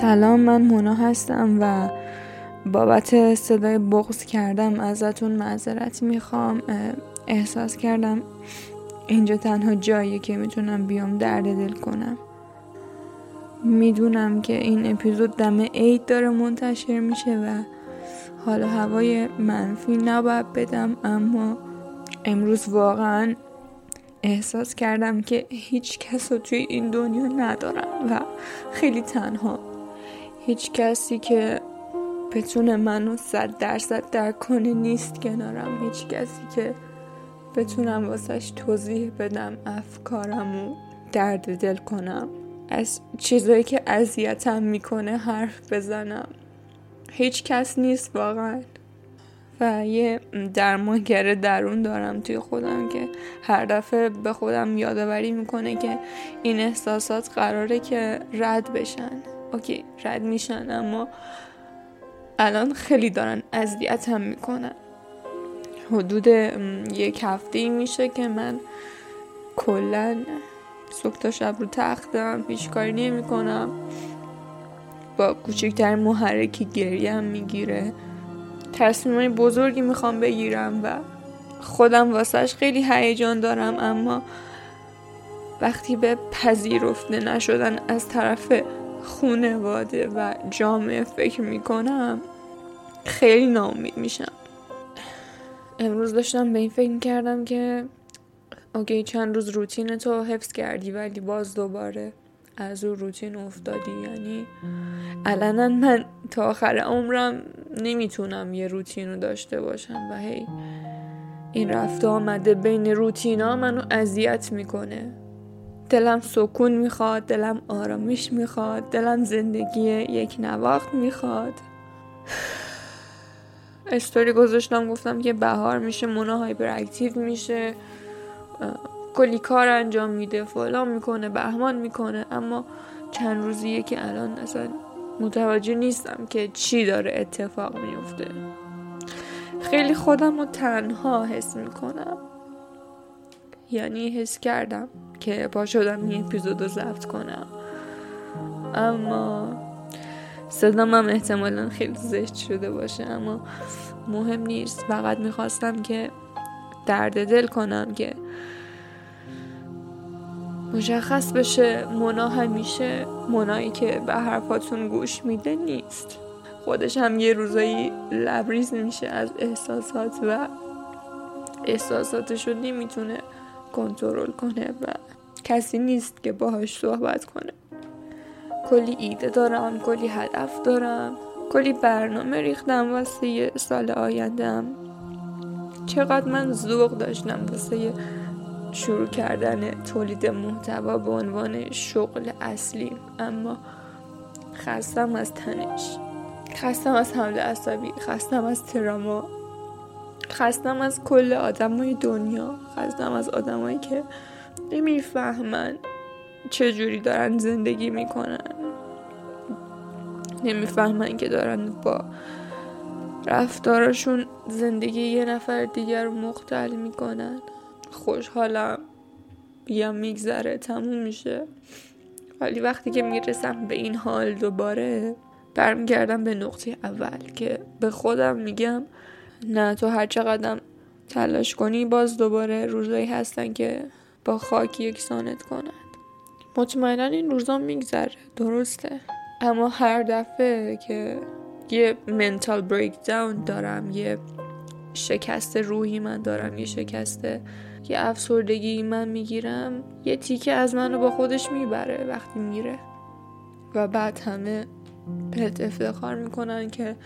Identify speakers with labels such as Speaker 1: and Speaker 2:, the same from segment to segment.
Speaker 1: سلام من مونا هستم و بابت صدای بغض کردم ازتون معذرت می‌خوام. احساس کردم اینجا تنها جاییه که می‌تونم بیام درد دل کنم. می‌دونم که این اپیزود دم عید داره منتشر میشه و حالا هوای منفی نباید بدم اما امروز واقعا احساس کردم که هیچ کس توی این دنیا ندارم و خیلی تنها هیچ کسی که بتونه منو صد درصد درک کنه نیست کنارم. هیچ کسی که بتونم واسش توضیح بدم افکارم و درد دل کنم. از چیزایی که اذیتم می‌کنه حرف بزنم. هیچ کس نیست واقعا. و یه درمانگر درون دارم توی خودم که هر دفعه به خودم یادآوری می‌کنه که این احساسات قراره که رد بشن. اوکی رد میشن اما الان خیلی دارن اذیتم می‌کنن. حدود یک هفته میشه که من کلا صبح تا شب رو تختم هیچ کاری نمی کنم با کوچکتر محرکی گریم می‌گیره. تصمیم بزرگی می‌خوام بگیرم و خودم واسهش خیلی هیجان دارم اما وقتی به پذیرفته نشدن از طرف خونواده و جامعه فکر می‌کنم خیلی ناامید میشم. امروز داشتم به این فکر کردم که اوکی چند روز روتین تو حفظ کردی ولی باز دوباره از اون روتین افتادی. یعنی علنا من تا آخر عمرم نمی‌تونم یه روتین رو داشته باشم و هی این رفته آمده بین روتین ها منو اذیت می‌کنه. دلم سکون می‌خواد دلم آرامش می‌خواد دلم زندگی یک نواخت می‌خواد. استوری گذاشتم گفتم که بهار میشه مونا هایپر اکتیو میشه کلی کار انجام میده فلان می‌کنه بهمان می‌کنه اما چند روزیه که الان اصلا متوجه نیستم که چی داره اتفاق میفته. خیلی خودم رو تنها حس می‌کنم. یعنی حس کردم که پا شدم این اپیزود رو ضبط کنم. اما صدام هم احتمالا خیلی زشت شده باشه اما مهم نیست. فقط می‌خواستم که درد دل کنم که مشخص بشه مونا همیشه مونایی که به حرفاتون گوش میده نیست. خودش هم یه روزایی لبریز میشه از احساسات و احساساتش رو نمی‌تونه کنترل کنه و کسی نیست که باهاش صحبت کنه. کلی ایده دارم کلی هدف دارم کلی برنامه ریختم واسه سال آیندم. چقدر من ذوق داشتم واسه شروع کردن تولید محتوا به عنوان شغل اصلی. اما خستم از تنش. خستم از حمله عصبی خستم از تراما خستم از کل آدمای دنیا خستم از آدمایی که نمی‌فهمن چجوری دارن زندگی می‌کنن. نمی‌فهمن که دارن با رفتارشون زندگی یه نفر دیگر رو مختل می‌کنن. خوشحالم. یا میگذره تموم میشه. ولی وقتی که می‌رسم به این حال دوباره برمیگردم به نقطه اول که به خودم میگم نه تو هر چقدر تلاش کنی باز دوباره روزایی هستن که با خاک یکسانت کنند. مطمئنا این روزا میگذره درسته. اما هر دفعه که یه منتال بریک داون دارم یه شکست روحی من دارم یه شکست یه افسردگی من می‌گیرم یه تیکه از منو با خودش می‌بره وقتی میره. و بعد همه بهت افتخار می‌کنن که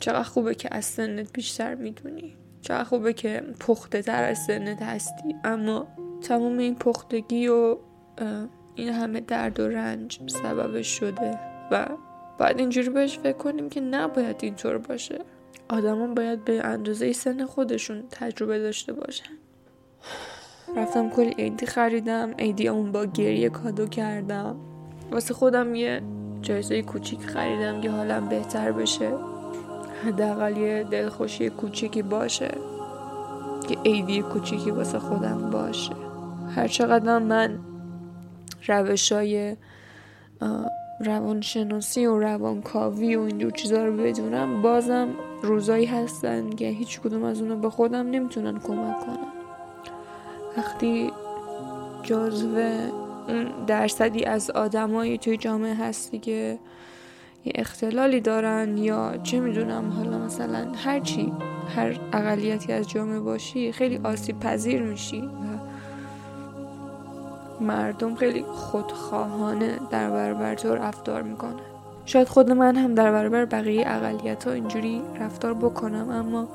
Speaker 1: چقدر خوبه که از سنت بیشتر می‌دونی. چقدر خوبه که پخته تر از سنت هستی. اما تمام این پختگی و این همه درد و رنج سببش شده و باید اینجوری بهش فکر کنیم که نباید اینطور باشه. آدمان باید به اندازه سن خودشون تجربه داشته باشن. رفتم کلی ایدی خریدم. ایدی اون با گریه کادو کردم. واسه خودم یه جایزه کوچیک خریدم که حالم بهتر بشه. حداقل یه دلخوشی کوچیکی باشه که ایدی کوچیکی واسه خودم باشه. هر چقدر من روش های روانشناسی و روانکاوی و اینجور چیزا رو بدونم بازم روزایی هستن که هیچ کدوم از اونا به خودم نمی‌تونن کمک کنن. وقتی جزو اون درصدی از آدمایی توی جامعه هستی که یه اختلالی دارن یا چه می‌دونم حالا مثلا هر چی هر اقلیتی از جامعه باشی خیلی آسیب پذیر میشی و مردم خیلی خودخواهانه در برابر تو رفتار می‌کنه شاید خود من هم در برابر بقیه اقلیت ها اینجوری رفتار بکنم اما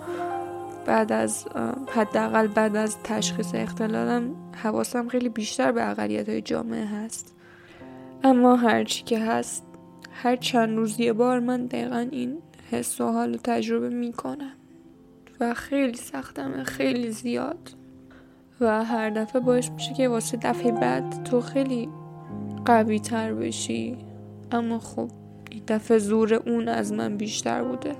Speaker 1: بعد از حداقل بعد از تشخیص اختلالم حواسم خیلی بیشتر به اقلیت های جامعه هست. اما هرچی که هست هر چند روز یه بار من دقیقا این حس و حال تجربه می‌کنم. و خیلی سختمه خیلی زیاد. و هر دفعه باعث میشه که واسه دفعه بعد تو خیلی قوی تر بشی. اما خب این دفعه زور اون از من بیشتر بوده.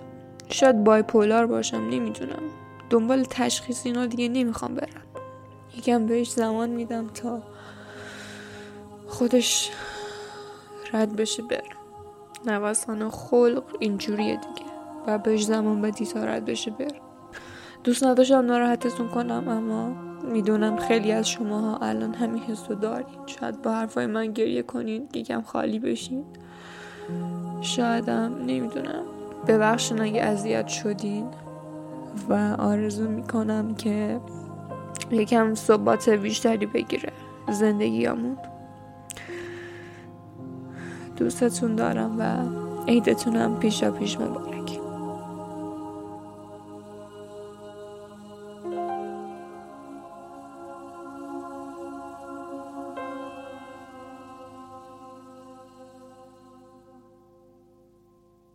Speaker 1: شاید بایپولار باشم نمی‌دونم. دنبال تشخیص اینا دیگه نمی‌خوام برم. یکم بهش زمان میدم تا خودش رد بشه بر نوسان خلق اینجوریه دیگه. و بهش زمان بدی تا بشه بر. دوست نداشتم ناراحتتون کنم اما می‌دونم خیلی از شماها الان همین حس رو دارین. شاید با حرفای من گریه کنین یکم خالی بشین. شایدم نمی‌دونم. ببخشن اگه اذیت شدین. و آرزو می‌کنم که یکم ثبات بیشتری بگیره زندگیامون دوستتون دارم و عیدتونم پیشا پیش مبارک.